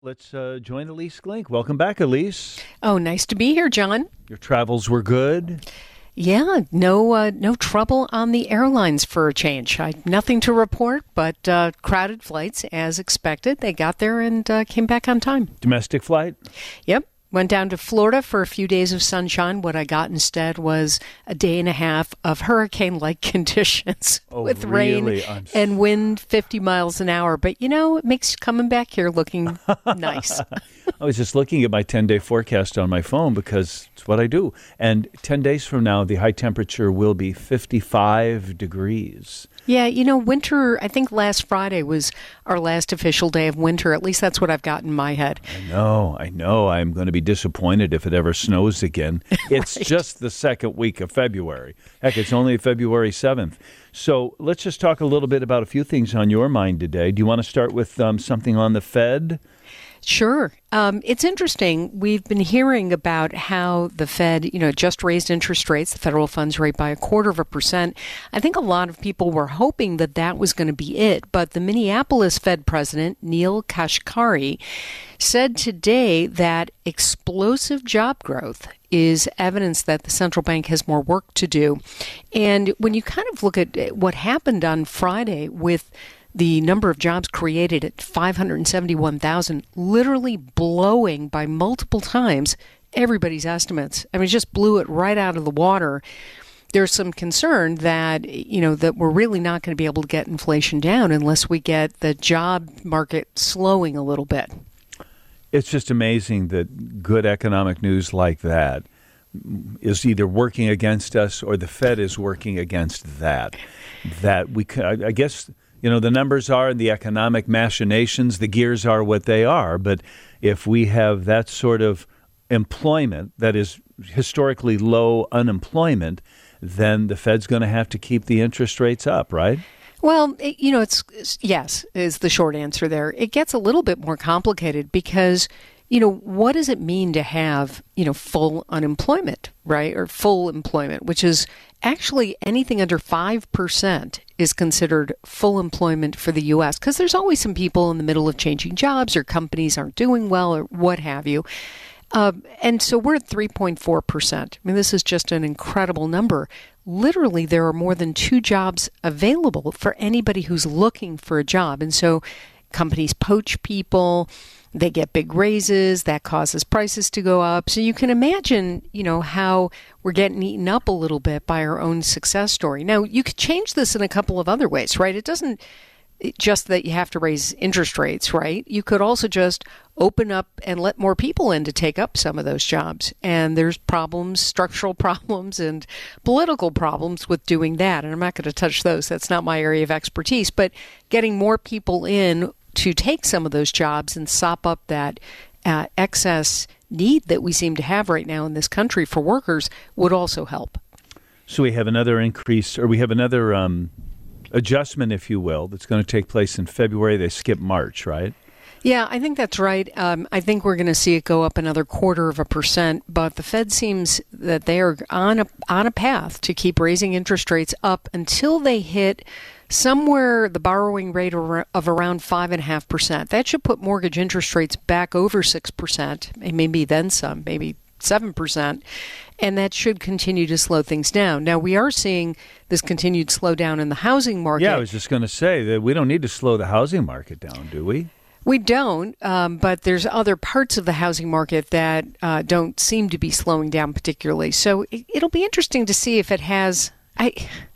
Let's uh, join Ilyce Glink. Welcome back, Ilyce. Oh, nice to be here, John. Your travels were good. Yeah, no, uh, no trouble on the airlines for a change. I, nothing to report, but uh, crowded flights as expected. They got there and uh, came back on time. Domestic flight. Yep, Went down to Florida for a few days of sunshine. What I got instead was a day and a half of hurricane like conditions oh, with really? rain and wind 50 miles an hour. But you know, it makes coming back here looking nice. I was just looking at my 10 day forecast on my phone because it's what I do. And 10 days from now, the high temperature will be 55 degrees. Yeah, you know, winter, I think last Friday was our last official day of winter. At least that's what I've got in my head. I know, I know. I'm going to be disappointed if it ever snows again. It's right. just the second week of February. Heck, it's only February 7th. So let's just talk a little bit about a few things on your mind today. Do you want to start with um, something on the Fed? Sure. Um, it's interesting. We've been hearing about how the Fed, you know, just raised interest rates, the federal funds rate by a quarter of a percent. I think a lot of people were hoping that that was going to be it. But the Minneapolis Fed president, Neel Kashkari, said today that explosive job growth is evidence that the central bank has more work to do. And when you kind of look at what happened on Friday with the number of jobs created at 571,000, literally blowing by multiple times everybody's estimates. I mean, just blew it right out of the water. There's some concern that you know that we're really not going to be able to get inflation down unless we get the job market slowing a little bit. It's just amazing that good economic news like that is either working against us or the Fed is working against that. That we, I guess you know, the numbers are and the economic machinations, the gears are what they are. But if we have that sort of employment that is historically low unemployment, then the Fed's going to have to keep the interest rates up, right? Well, it, you know, it's, it's yes, is the short answer there. It gets a little bit more complicated because you know, what does it mean to have, you know, full unemployment, right? Or full employment, which is actually anything under 5% is considered full employment for the U.S. because there's always some people in the middle of changing jobs or companies aren't doing well or what have you. Uh, and so we're at 3.4%. I mean, this is just an incredible number. Literally, there are more than two jobs available for anybody who's looking for a job. And so companies poach people they get big raises that causes prices to go up. So you can imagine you know how we're getting eaten up a little bit by our own success story. Now you could change this in a couple of other ways right? It doesn't just that you have to raise interest rates right? You could also just open up and let more people in to take up some of those jobs. And there's problems structural problems and political problems with doing that. And i'm not going to touch those. That's not my area of expertise. But getting more people in to take some of those jobs and sop up that uh, excess need that we seem to have right now in this country for workers would also help. So we have another increase, or we have another um, adjustment, if you will, that's going to take place in February. They skip March, right? Yeah, I think that's right. Um, I think we're going to see it go up another quarter of a percent, but the Fed seems that they are on a on a path to keep raising interest rates up until they hit somewhere the borrowing rate of around 5.5%. That should put mortgage interest rates back over 6%, maybe then some, maybe 7%. And that should continue to slow things down. Now, we are seeing this continued slowdown in the housing market. Yeah, I was just going to say that we don't need to slow the housing market down, do we? We don't, um, but there's other parts of the housing market that uh, don't seem to be slowing down particularly. So it, it'll be interesting to see if it has I,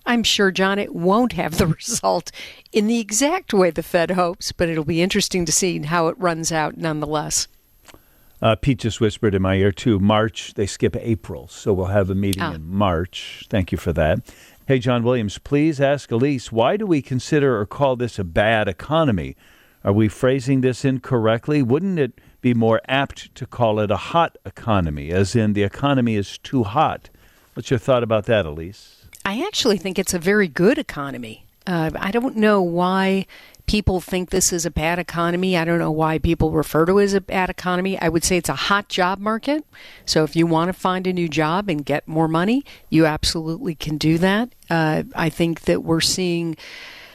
I'm sure, John, it won't have the result in the exact way the Fed hopes, but it'll be interesting to see how it runs out nonetheless. Uh, Pete just whispered in my ear, too. March, they skip April, so we'll have a meeting ah. in March. Thank you for that. Hey, John Williams, please ask Ilyce, why do we consider or call this a bad economy? Are we phrasing this incorrectly? Wouldn't it be more apt to call it a hot economy, as in the economy is too hot? What's your thought about that, Ilyce? I actually think it's a very good economy. Uh, I don't know why people think this is a bad economy. I don't know why people refer to it as a bad economy. I would say it's a hot job market. So if you want to find a new job and get more money, you absolutely can do that. Uh, I think that we're seeing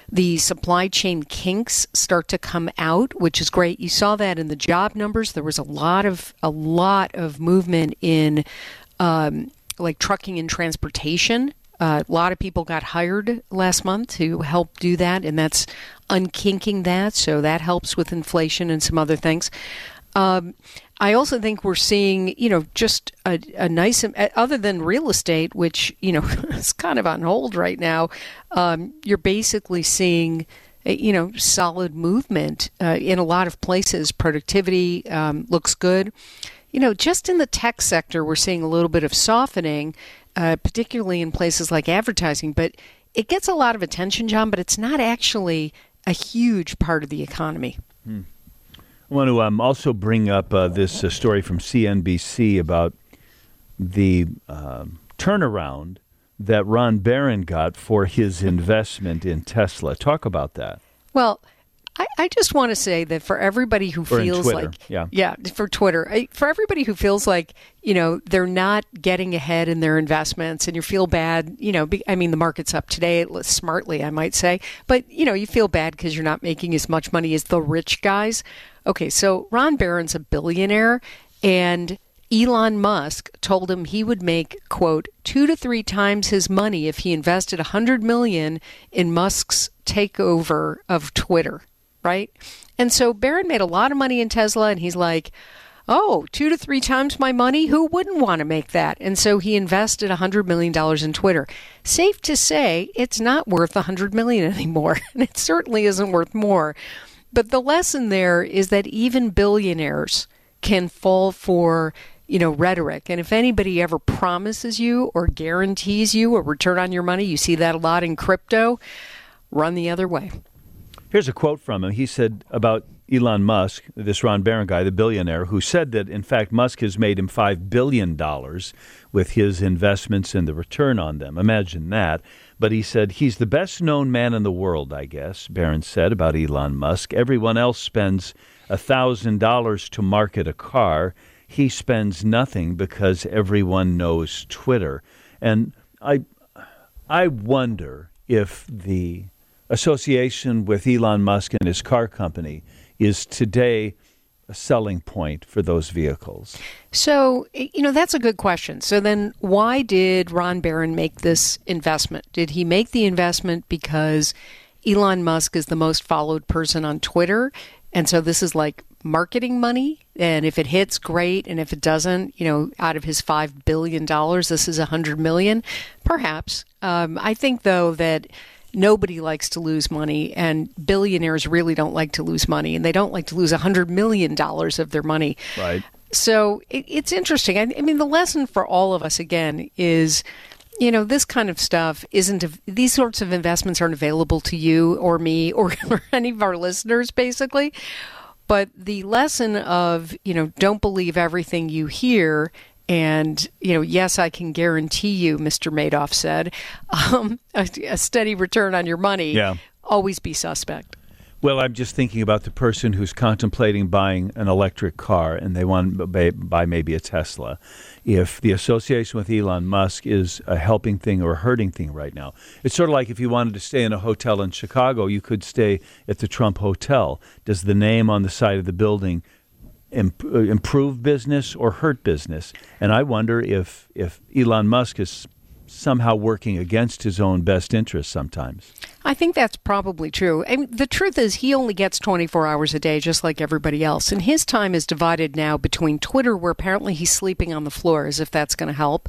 the supply chain kinks start to come out, which is great. You saw that in the job numbers. There was a lot of a lot of movement in um, like trucking and transportation. Uh, a lot of people got hired last month to help do that, and that's unkinking that. So that helps with inflation and some other things. Um, I also think we're seeing, you know, just a, a, nice, other than real estate, which, you know, is kind of on hold right now, um, you're basically seeing, uh, you know, solid movement uh, in a lot of places. Productivity um, looks good. You know, just in the tech sector, we're seeing a little bit of softening, uh, particularly in places like advertising, but it gets a lot of attention, John, but it's not actually a huge part of the economy. Hmm. I want to um, also bring up uh, this uh, story from CNBC about the um, turnaround that Ron Baron got for his investment in Tesla. Talk about that. Well, I, I just want to say that for everybody who or feels like, yeah. yeah, for Twitter, for everybody who feels like, you know, they're not getting ahead in their investments and you feel bad, you know, I mean, the market's up today, smartly, I might say, but, you know, you feel bad because you're not making as much money as the rich guys. Okay, so Ron Baron's a billionaire, and Elon Musk told him he would make quote two to three times his money if he invested a hundred million in Musk's takeover of Twitter, right? And so Baron made a lot of money in Tesla, and he's like, "Oh, two to three times my money? Who wouldn't want to make that?" And so he invested a hundred million dollars in Twitter. Safe to say, it's not worth a hundred million anymore, and it certainly isn't worth more. But the lesson there is that even billionaires can fall for you know rhetoric and if anybody ever promises you or guarantees you a return on your money you see that a lot in crypto run the other way here's a quote from him he said about Elon Musk, this Ron Baron guy, the billionaire, who said that in fact Musk has made him $5 billion with his investments and the return on them. Imagine that. But he said he's the best known man in the world, I guess, Baron said about Elon Musk. Everyone else spends $1,000 to market a car. He spends nothing because everyone knows Twitter. And I, I wonder if the association with Elon Musk and his car company is today a selling point for those vehicles? So, you know, that's a good question. So, then why did Ron Baron make this investment? Did he make the investment because Elon Musk is the most followed person on Twitter? And so this is like marketing money. And if it hits, great. And if it doesn't, you know, out of his $5 billion, this is a 100 million? Perhaps. Um, I think, though, that nobody likes to lose money, and billionaires really don't like to lose money, and they don't like to lose a hundred million dollars of their money. Right. So it, it's interesting. I, I mean, the lesson for all of us again is you know, this kind of stuff isn't, these sorts of investments aren't available to you or me or, or, any of our listeners, basically. But the lesson of, you know, don't believe everything you hear and, you know, yes, I can guarantee you, Mr. Madoff said, um, a, a, steady return on your money. Yeah. Always be suspect. Well, I'm just thinking about the person who's contemplating buying an electric car and they want to buy maybe a Tesla. If the association with Elon Musk is a helping thing or a hurting thing right now, it's sort of like if you wanted to stay in a hotel in Chicago, you could stay at the Trump Hotel. Does the name on the side of the building imp- uh, improve business or hurt business. And I wonder if if Elon Musk is somehow working against his own best interests sometimes. I think that's probably true. Mean, the truth is, he only gets 24 hours a day, just like everybody else. And his time is divided now between Twitter, where apparently he's sleeping on the floor, as if that's going to help,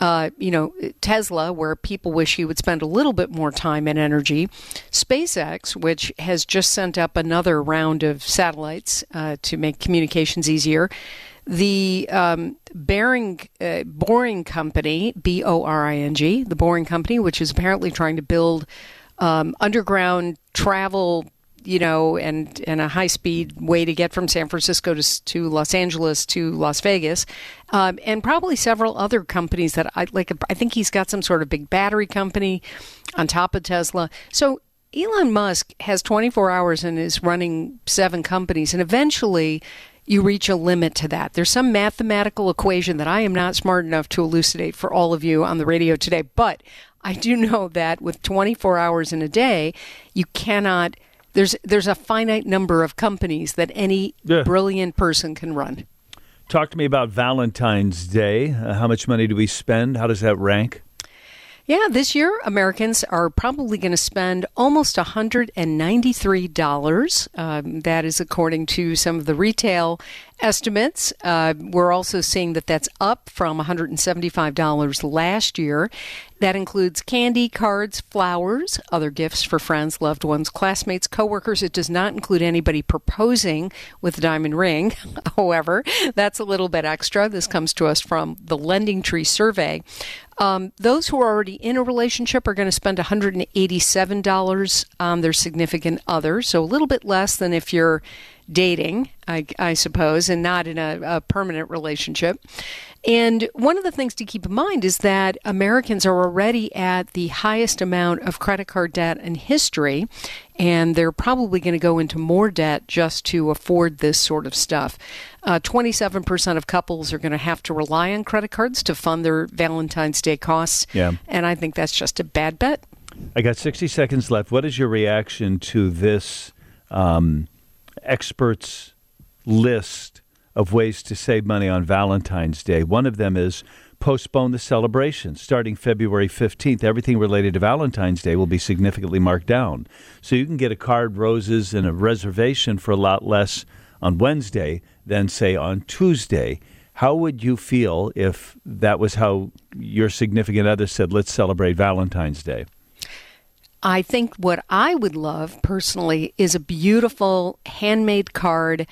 uh, you know, Tesla, where people wish he would spend a little bit more time and energy, SpaceX, which has just sent up another round of satellites uh, to make communications easier. The um, Boring, uh, Boring Company, B O R I N G, the Boring Company, which is apparently trying to build um, underground travel you know, and, and a high speed way to get from San Francisco to, to Los Angeles to Las Vegas, um, and probably several other companies that I like. I think he's got some sort of big battery company on top of Tesla. So Elon Musk has 24 hours and is running seven companies, and eventually you reach a limit to that. There's some mathematical equation that I am not smart enough to elucidate for all of you on the radio today, but I do know that with 24 hours in a day, you cannot. There's there's a finite number of companies that any Yeah. brilliant person can run. Talk to me about Valentine's Day. Uh, how much money do we spend? How does that rank? Yeah, this year Americans are probably going to spend almost $193. Um, that is according to some of the retail estimates. Uh, we're also seeing that that's up from $175 last year. That includes candy, cards, flowers, other gifts for friends, loved ones, classmates, coworkers. It does not include anybody proposing with a diamond ring. However, that's a little bit extra. This comes to us from the Lending Tree survey. Um, those who are already in a relationship are going to spend $187 on their significant other, so a little bit less than if you're dating, I, I suppose, and not in a, a permanent relationship. And one of the things to keep in mind is that Americans are already at the highest amount of credit card debt in history, and they're probably going to go into more debt just to afford this sort of stuff. Uh, 27% of couples are going to have to rely on credit cards to fund their Valentine's Day costs. Yeah. And I think that's just a bad bet. I got 60 seconds left. What is your reaction to this um, experts list of ways to save money on Valentine's Day? One of them is postpone the celebration. Starting February 15th, everything related to Valentine's Day will be significantly marked down. So you can get a card, roses, and a reservation for a lot less on Wednesday than, say, on Tuesday. How would you feel if that was how your significant other said, let's celebrate Valentine's Day? I think what I would love personally is a beautiful handmade card,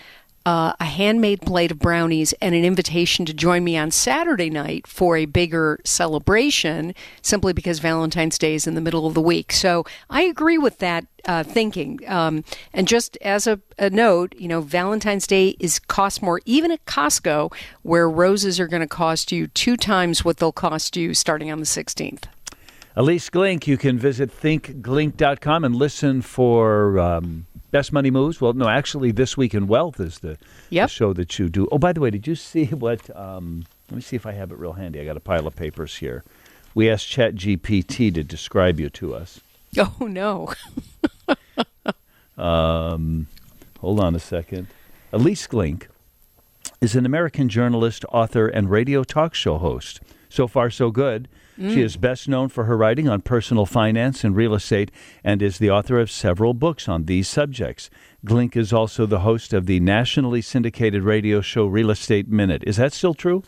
uh, a handmade plate of brownies, and an invitation to join me on Saturday night for a bigger celebration, simply because Valentine's Day is in the middle of the week. So I agree with that uh, thinking. Um, and just as a, a note, you know, Valentine's Day is cost more even at Costco, where roses are going to cost you two times what they'll cost you starting on the 16th. Ilyce Glink, you can visit thinkglink.com and listen for um, Best Money Moves. Well, no, actually, This Week in Wealth is the, the show that you do. Oh, by the way, did you see what? Um, let me see if I have it real handy. I got a pile of papers here. We asked ChatGPT to describe you to us. Oh, no. Um, hold on a second. Ilyce Glink is an American journalist, author, and radio talk show host. So far, so good. She is best known for her writing on personal finance and real estate and is the author of several books on these subjects. Glink is also the host of the nationally syndicated radio show Real Estate Minute. Is that still true?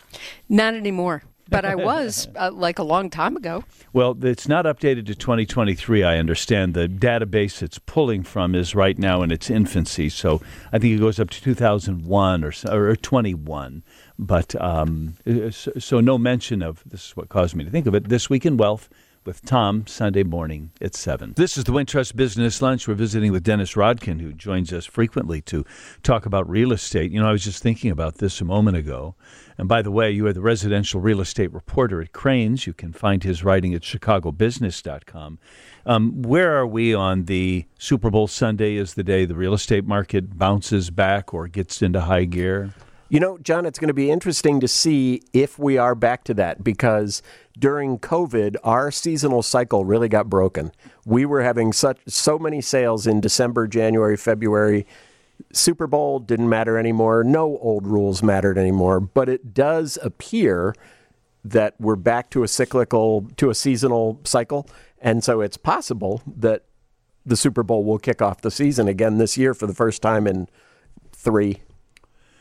Not anymore. But I was uh, like a long time ago. Well, it's not updated to 2023, I understand. The database it's pulling from is right now in its infancy. So I think it goes up to 2001 or, or 21. But um, so, so no mention of this is what caused me to think of it. This Week in Wealth with Tom, Sunday morning at 7. This is the Wintrust Business Lunch. We're visiting with Dennis Rodkin, who joins us frequently to talk about real estate. You know, I was just thinking about this a moment ago. And by the way, you are the residential real estate reporter at Crain's. You can find his writing at chicagobusiness.com. Um, where are we on the Super Bowl Sunday is the day the real estate market bounces back or gets into high gear? You know, John, it's going to be interesting to see if we are back to that because during COVID, our seasonal cycle really got broken. We were having such so many sales in December, January, February. Super Bowl didn't matter anymore. No old rules mattered anymore. But it does appear that we're back to a cyclical, to a seasonal cycle. And so it's possible that the Super Bowl will kick off the season again this year for the first time in three,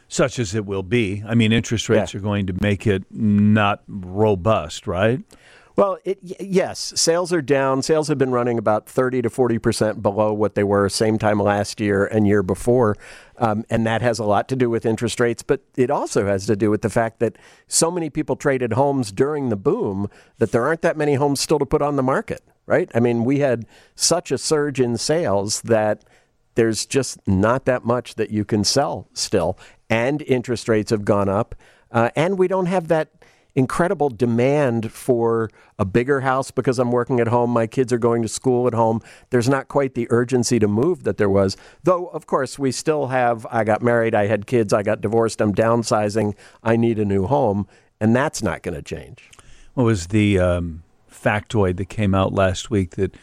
Such as it will be. I mean, interest rates Yeah. are going to make it not robust, right? Well, it, yes, sales are down. Sales have been running about 30 to 40 percent below what they were same time last year and year before. Um, and that has a lot to do with interest rates, but it also has to do with the fact that so many people traded homes during the boom that there aren't that many homes still to put on the market, right? I mean, we had such a surge in sales that there's just not that much that you can sell still. And interest rates have gone up. Uh, and we don't have that incredible demand for a bigger house because I'm working at home. My kids are going to school at home. There's not quite the urgency to move that there was. Though, of course, we still have I got married, I had kids, I got divorced, I'm downsizing, I need a new home. And that's not going to change. What was the um, factoid that came out last week that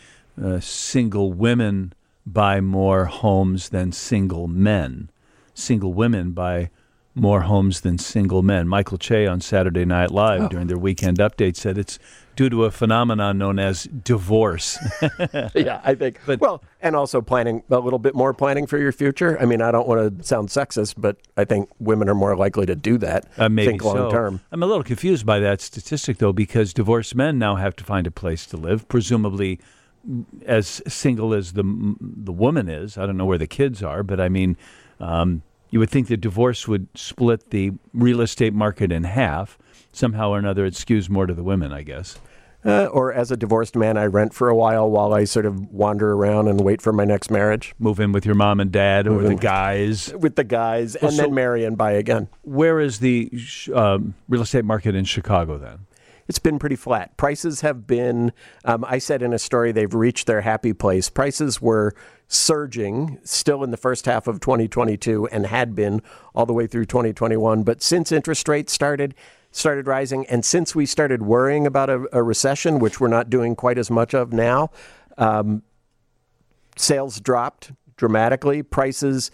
uh, single women buy more homes than single men. Single women buy more homes than single men. Michael Che on Saturday Night Live oh. during their weekend update said it's due to a phenomenon known as divorce. yeah, I think. But, well, and also planning a little bit more planning for your future. I mean, I don't want to sound sexist, but I think women are more likely to do that. Uh, maybe think long so. term. I'm a little confused by that statistic though, because divorced men now have to find a place to live, presumably as single as the the woman is. I don't know where the kids are, but I mean. Um, you would think that divorce would split the real estate market in half. Somehow or another, it skews more to the women, I guess. Uh, or as a divorced man, I rent for a while while I sort of wander around and wait for my next marriage. Move in with your mom and dad Move or the guys. With the guys, well, and so then marry and buy again. Where is the um, real estate market in Chicago then? It's been pretty flat. Prices have been, um, I said in a story, they've reached their happy place. Prices were surging still in the first half of 2022 and had been all the way through 2021. But since interest rates started, started rising, and since we started worrying about a, a recession, which we're not doing quite as much of now, um, sales dropped dramatically. Prices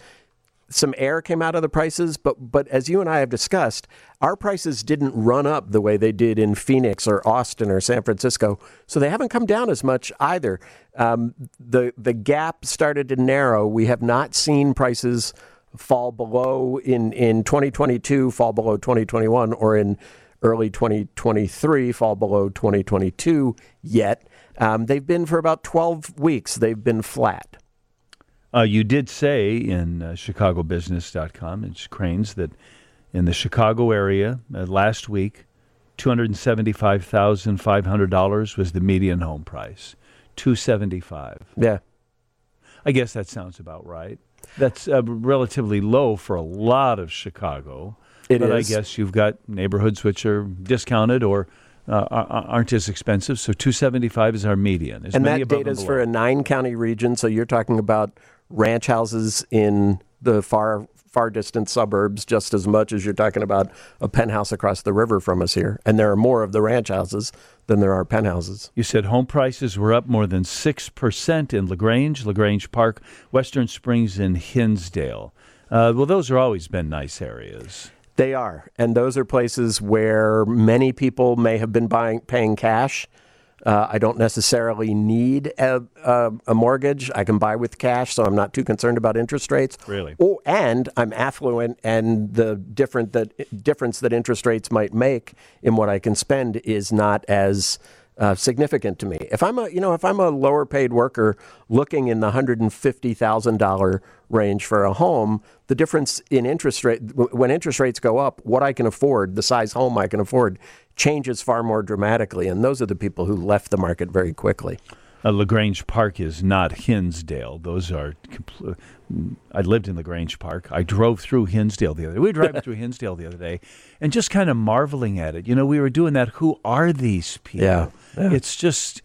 some air came out of the prices, but but as you and I have discussed, our prices didn't run up the way they did in Phoenix or Austin or San Francisco, so they haven't come down as much either. Um, the the gap started to narrow. We have not seen prices fall below in in 2022, fall below 2021, or in early 2023, fall below 2022 yet. Um, they've been for about 12 weeks. They've been flat. Uh, you did say in uh, ChicagoBusiness.com, it's Crain's, that in the Chicago area uh, last week, $275,500 was the median home price. 275 Yeah. I guess that sounds about right. That's uh, relatively low for a lot of Chicago. It but is. I guess you've got neighborhoods which are discounted or uh, aren't as expensive. So 275 is our median. and that data is for a nine county region. So you're talking about ranch houses in the far far distant suburbs just as much as you're talking about a penthouse across the river from us here. And there are more of the ranch houses than there are penthouses. You said home prices were up more than 6% in LaGrange, La Grange Park, Western Springs, and Hinsdale. Uh, well, those have always been nice areas. They are. And those are places where many people may have been buying paying cash uh, I don't necessarily need a, a, a, mortgage. I can buy with cash, so I'm not too concerned about interest rates. Really? Oh, and I'm affluent, and the different that difference that interest rates might make in what I can spend is not as uh, significant to me. If I'm a you know if I'm a lower paid worker looking in the hundred and fifty thousand dollar range for a home, the difference in interest rate when interest rates go up, what I can afford, the size home I can afford, changes far more dramatically, and those are the people who left the market very quickly. Uh, La Grange Park is not Hinsdale. Those are. Compl- I lived in La Grange Park. I drove through Hinsdale the other day. We were driving through Hinsdale the other day, and just kind of marveling at it. You know, we were doing that. Who are these people? Yeah, yeah. it's just,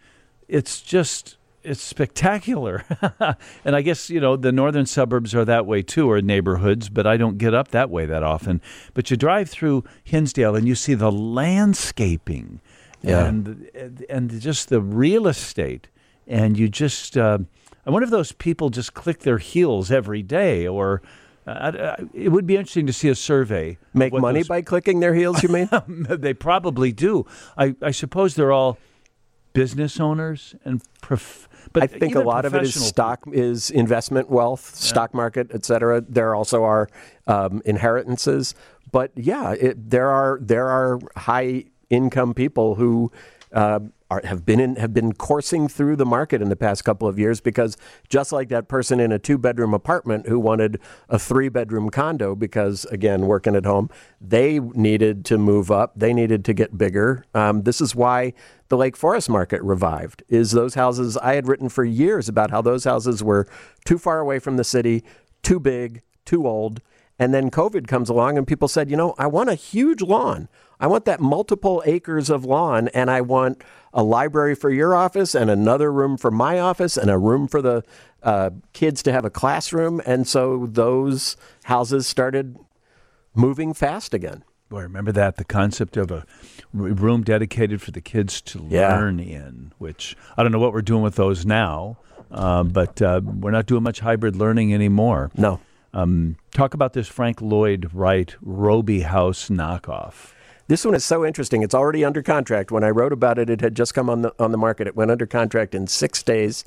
it's just, it's spectacular. and I guess you know the northern suburbs are that way too, or neighborhoods. But I don't get up that way that often. But you drive through Hinsdale and you see the landscaping. Yeah. And and just the real estate and you just uh, I wonder if those people just click their heels every day or. Uh, it would be interesting to see a survey. Make money those... by clicking their heels, you mean? they probably do. I, I, suppose they're all business owners and prof- but I think a lot of it is stock is investment wealth, yeah. stock market, et cetera. There also are um, inheritances, but yeah, it, there are there are high income people who uh, are, have been in, have been coursing through the market in the past couple of years because just like that person in a two bedroom apartment who wanted a three bedroom condo because again working at home they needed to move up. They needed to get bigger. Um, this is why the Lake Forest market revived is those houses I had written for years about how those houses were too far away from the city too big too old. And then COVID comes along and people said, you know, I want a huge lawn. I want that multiple acres of lawn and I want a library for your office and another room for my office and a room for the uh, kids to have a classroom. And so those houses started moving fast again. Boy, remember that the concept of a room dedicated for the kids to Yeah. learn in, which I don't know what we're doing with those now, uh, but uh, we're not doing much hybrid learning anymore. No. Um, talk about this Frank Lloyd Wright Robie House knockoff. This one is so interesting. It's already under contract. When I wrote about it, it had just come on the on the market. It went under contract in six days.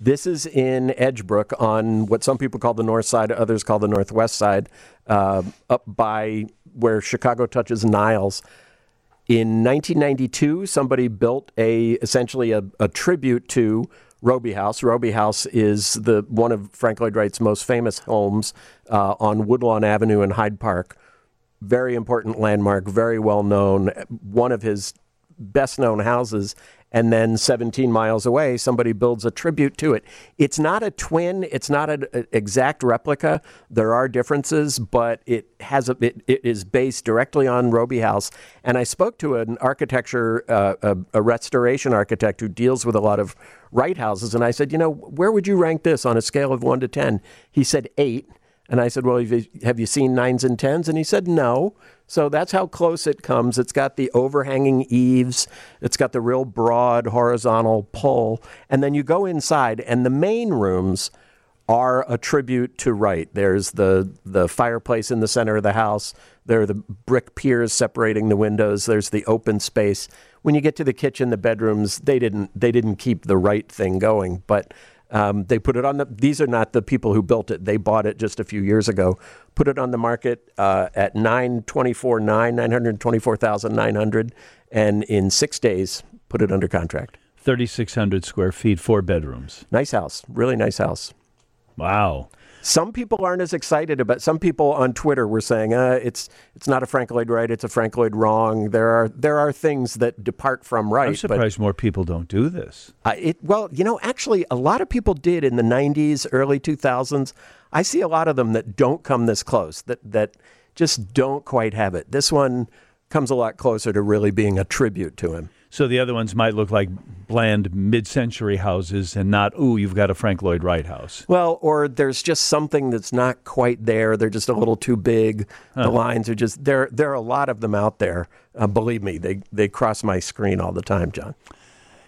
This is in Edgebrook on what some people call the north side, others call the northwest side, uh, up by where Chicago touches Niles. In 1992, somebody built a essentially a, a tribute to Robie House. Robie House is the one of Frank Lloyd Wright's most famous homes uh, on Woodlawn Avenue in Hyde Park very important landmark, very well known, one of his best known houses. And then 17 miles away, somebody builds a tribute to it. It's not a twin, it's not an exact replica. There are differences, but it has a, it, it is based directly on Robie House. And I spoke to an architecture, uh, a, a restoration architect who deals with a lot of Wright houses. And I said, you know, where would you rank this on a scale of one to 10? He said eight. And I said, Well, have you, seen nines and tens? And he said, No. So that's how close it comes. It's got the overhanging eaves, it's got the real broad horizontal pull. And then you go inside, and the main rooms are a tribute to Wright. There's the, the fireplace in the center of the house, there are the brick piers separating the windows, there's the open space. When you get to the kitchen, the bedrooms, they didn't, they didn't keep the Wright thing going. But um, they put it on the. These are not the people who built it. They bought it just a few years ago. Put it on the market uh, at nine twenty four nine nine hundred twenty four thousand nine hundred, and in six days put it under contract. 3,600 square feet, four bedrooms. Nice house, really nice house. Wow. Some people aren't as excited about. Some people on Twitter were saying, uh, "It's it's not a Frank Lloyd Wright. It's a Frank Lloyd wrong." There are there are things that depart from right. I'm but- surprised more people don't do this. Uh, it, well, you know, actually, a lot of people did in the 90s, early 2000s. I see a lot of them that don't come this close, that, that just don't quite have it. This one comes a lot closer to really being a tribute to him. So the other ones might look like bland mid-century houses and not, ooh, you've got a Frank Lloyd Wright house. Well, or there's just something that's not quite there. They're just a little too big. The lines are just there. There are a lot of them out there. Uh, believe me, they they cross my screen all the time, John.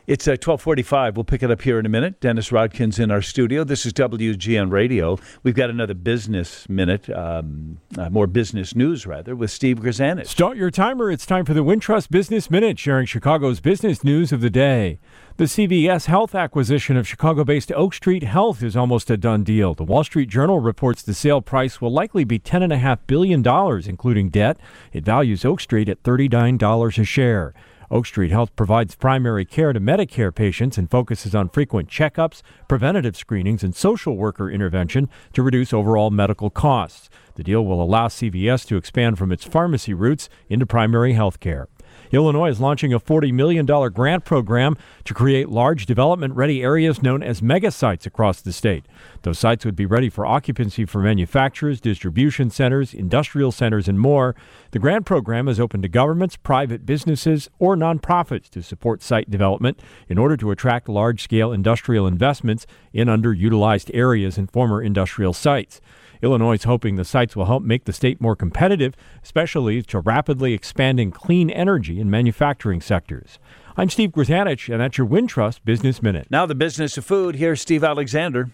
It's at 1245. We'll pick it up here in a minute. Dennis Rodkin's in our studio. This is WGN Radio. We've got another business minute, um, uh, more business news, rather, with Steve Grzanich. Start your timer. It's time for the Wintrust Business Minute, sharing Chicago's business news of the day. The CVS Health acquisition of Chicago based Oak Street Health is almost a done deal. The Wall Street Journal reports the sale price will likely be $10.5 billion, including debt. It values Oak Street at $39 a share. Oak Street Health provides primary care to Medicare patients and focuses on frequent checkups, preventative screenings, and social worker intervention to reduce overall medical costs. The deal will allow CVS to expand from its pharmacy roots into primary health care. Illinois is launching a $40 million grant program to create large development ready areas known as mega sites across the state. Those sites would be ready for occupancy for manufacturers, distribution centers, industrial centers, and more. The grant program is open to governments, private businesses, or nonprofits to support site development in order to attract large scale industrial investments in underutilized areas and former industrial sites. Illinois is hoping the sites will help make the state more competitive, especially to rapidly expanding clean energy and manufacturing sectors. I'm Steve Grzanich, and that's your Wintrust Business Minute. Now, the business of food. Here's Steve Alexander.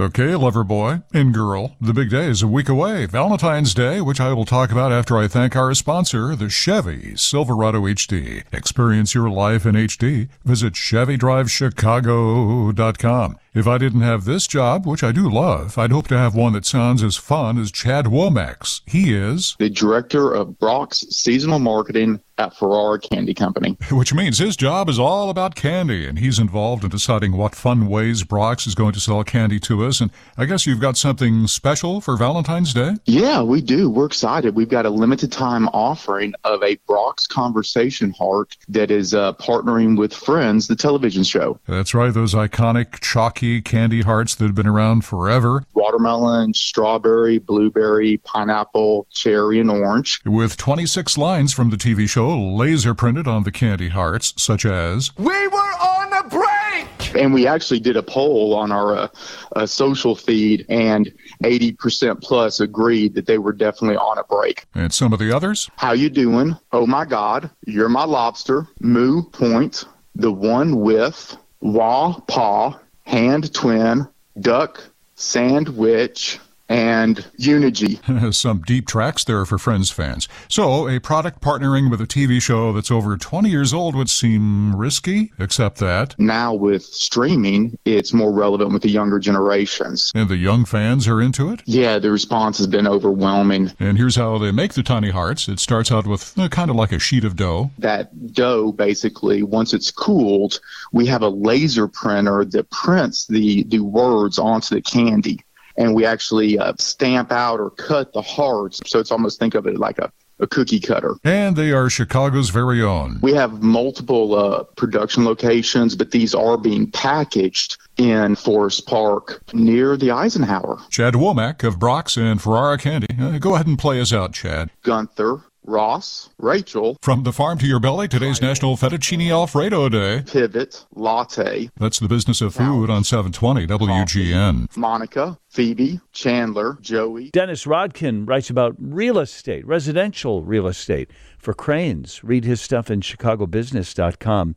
Okay, lover boy and girl, the big day is a week away. Valentine's Day, which I will talk about after I thank our sponsor, the Chevy Silverado HD. Experience your life in HD. Visit ChevyDriveChicago.com. If I didn't have this job, which I do love, I'd hope to have one that sounds as fun as Chad Womack's. He is, the director of Brach's seasonal marketing at Ferrara Candy Company. which means his job is all about candy, and he's involved in deciding what fun ways Brach's is going to sell candy to us. And I guess you've got something special for Valentine's Day? Yeah, we do. We're excited. We've got a limited time offering of a Brach's Conversation Heart that is uh, partnering with Friends, the television show. That's right, those iconic chalky candy hearts that have been around forever. Watermelon, strawberry, blueberry, pineapple, cherry, and orange. With 26 lines from the TV show laser printed on the candy hearts, such as We were on a break! And we actually did a poll on our uh, uh, social feed, and 80% plus agreed that they were definitely on a break. And some of the others? How you doing? Oh my God, you're my lobster. Moo Point, the one with Wah Paw, Hand Twin, Duck Sandwich, and Unity. Some deep tracks there for Friends fans. So, a product partnering with a TV show that's over 20 years old would seem risky, except that. Now, with streaming, it's more relevant with the younger generations. And the young fans are into it? Yeah, the response has been overwhelming. And here's how they make the tiny hearts it starts out with uh, kind of like a sheet of dough. That dough, basically, once it's cooled, we have a laser printer that prints the, the words onto the candy and we actually uh, stamp out or cut the hearts. So it's almost think of it like a a cookie cutter. And they are Chicago's very own. We have multiple uh, production locations, but these are being packaged in Forest Park near the Eisenhower. Chad Womack of Brach's and Ferrara Candy. Uh, go ahead and play us out, Chad. Gunther, Ross, Rachel. From the farm to your belly, today's National Fettuccine Alfredo Day. Pivot, Latte. That's the business of food on 720 WGN. Monica, Phoebe, Chandler, Joey. Dennis Rodkin writes about real estate, residential real estate for Crain's. Read his stuff in chicagobusiness.com.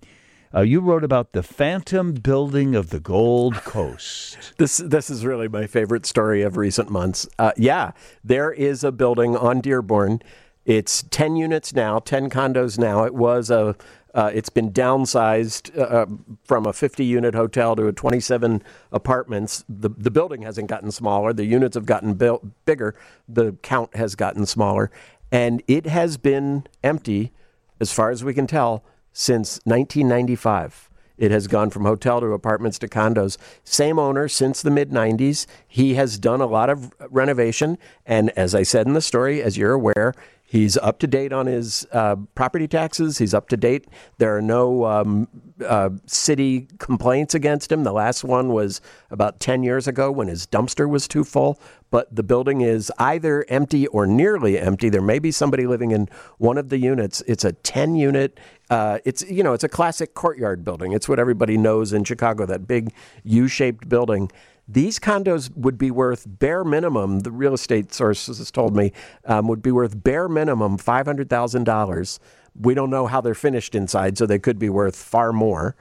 Uh, you wrote about the phantom building of the Gold Coast. this this is really my favorite story of recent months. Uh, yeah, there is a building on Dearborn. It's ten units now, ten condos now. It was a uh, it's been downsized uh, uh, from a 50 unit hotel to a 27 apartments. The, the building hasn't gotten smaller. The units have gotten built bigger. The count has gotten smaller. And it has been empty, as far as we can tell, since 1995. It has gone from hotel to apartments to condos. Same owner since the mid 90s. He has done a lot of renovation. And as I said in the story, as you're aware, He's up to date on his uh, property taxes. He's up to date. There are no um, uh, city complaints against him. The last one was about 10 years ago when his dumpster was too full. But the building is either empty or nearly empty. There may be somebody living in one of the units. It's a 10 unit. Uh, it's you know it's a classic courtyard building. It's what everybody knows in Chicago. That big U-shaped building. These condos would be worth bare minimum, the real estate sources told me, um, would be worth bare minimum $500,000. We don't know how they're finished inside, so they could be worth far more.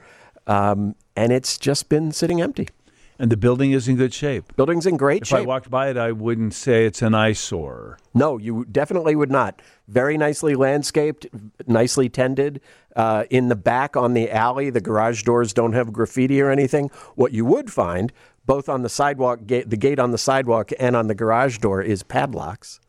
Um, and it's just been sitting empty. And the building is in good shape. Building's in great if shape. If I walked by it, I wouldn't say it's an eyesore. No, you definitely would not. Very nicely landscaped, nicely tended. Uh, in the back on the alley, the garage doors don't have graffiti or anything. What you would find both on the sidewalk gate, the gate on the sidewalk and on the garage door is padlocks,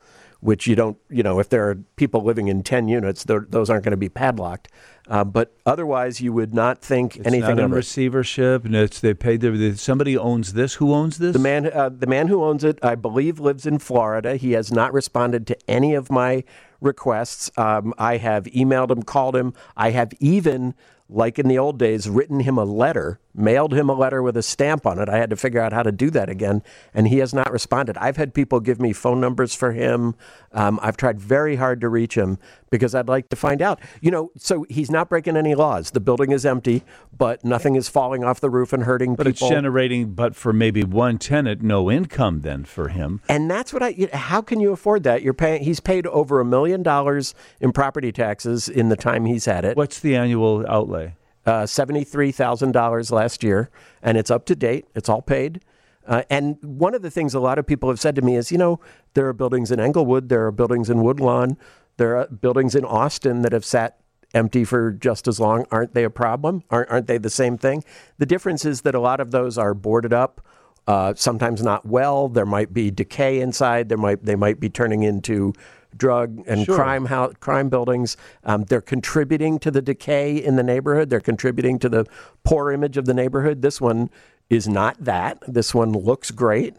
which you don't, you know, if there are people living in 10 units, those aren't going to be padlocked. Uh, but otherwise, you would not think it's anything not in receivership, and it's they paid their, somebody owns this. Who owns this? The man, uh, the man who owns it, I believe, lives in Florida. He has not responded to any of my requests. Um, I have emailed him, called him. I have even like in the old days, written him a letter, mailed him a letter with a stamp on it. I had to figure out how to do that again, and he has not responded. I've had people give me phone numbers for him. Um, I've tried very hard to reach him because I'd like to find out. You know, so he's not breaking any laws. The building is empty, but nothing is falling off the roof and hurting but people. But it's generating, but for maybe one tenant, no income then for him. And that's what I. How can you afford that? You're paying. He's paid over a million dollars in property taxes in the time he's had it. What's the annual outlay? Uh, $73,000 last year, and it's up to date. It's all paid. Uh, and one of the things a lot of people have said to me is, you know, there are buildings in Englewood, there are buildings in Woodlawn, there are buildings in Austin that have sat empty for just as long. Aren't they a problem? Aren't, aren't they the same thing? The difference is that a lot of those are boarded up, uh, sometimes not well. There might be decay inside. There might they might be turning into drug and sure. crime ho- crime buildings. Um, they're contributing to the decay in the neighborhood. They're contributing to the poor image of the neighborhood. This one is not that. This one looks great.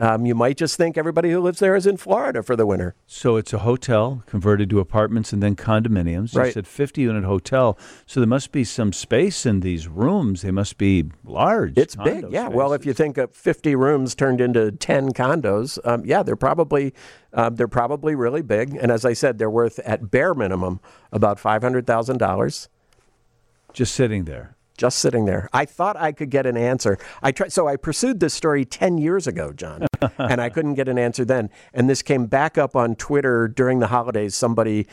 Um, you might just think everybody who lives there is in Florida for the winter. So it's a hotel converted to apartments and then condominiums. Right. You said 50 unit hotel. So there must be some space in these rooms. They must be large. It's big, yeah. Spaces. Well, if you think of 50 rooms turned into 10 condos, um, yeah, they're probably um, they're probably really big. And as I said, they're worth at bare minimum about $500,000. Just sitting there just sitting there. I thought I could get an answer. I tried, so I pursued this story 10 years ago, John, and I couldn't get an answer then. And this came back up on Twitter during the holidays. Somebody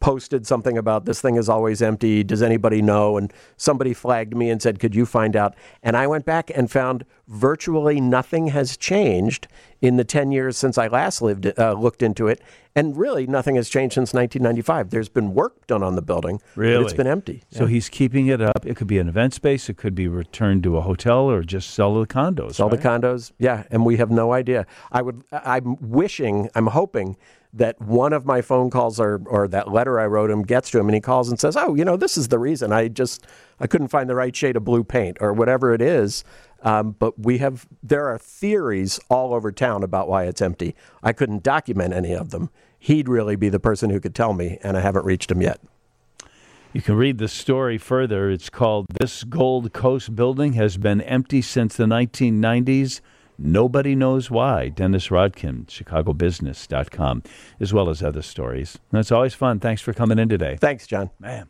posted something about this thing is always empty. Does anybody know? And somebody flagged me and said, Could you find out? And I went back and found virtually nothing has changed in the 10 years since I last lived, uh, looked into it. And really, nothing has changed since 1995. There's been work done on the building, really? but it's been empty. So yeah. he's keeping it up. It could be an event space, it could be returned to a hotel, or just sell the condos. Sell right? the condos, yeah. And we have no idea. I would, I'm wishing, I'm hoping that one of my phone calls or, or that letter I wrote him gets to him and he calls and says, Oh, you know, this is the reason I just, I couldn't find the right shade of blue paint or whatever it is. Um, but we have, there are theories all over town about why it's empty. I couldn't document any of them. He'd really be the person who could tell me, and I haven't reached him yet. You can read the story further. It's called This Gold Coast Building Has Been Empty Since the 1990s. Nobody knows why. Dennis Rodkin, ChicagoBusiness.com, as well as other stories. That's always fun. Thanks for coming in today. Thanks, John. Man.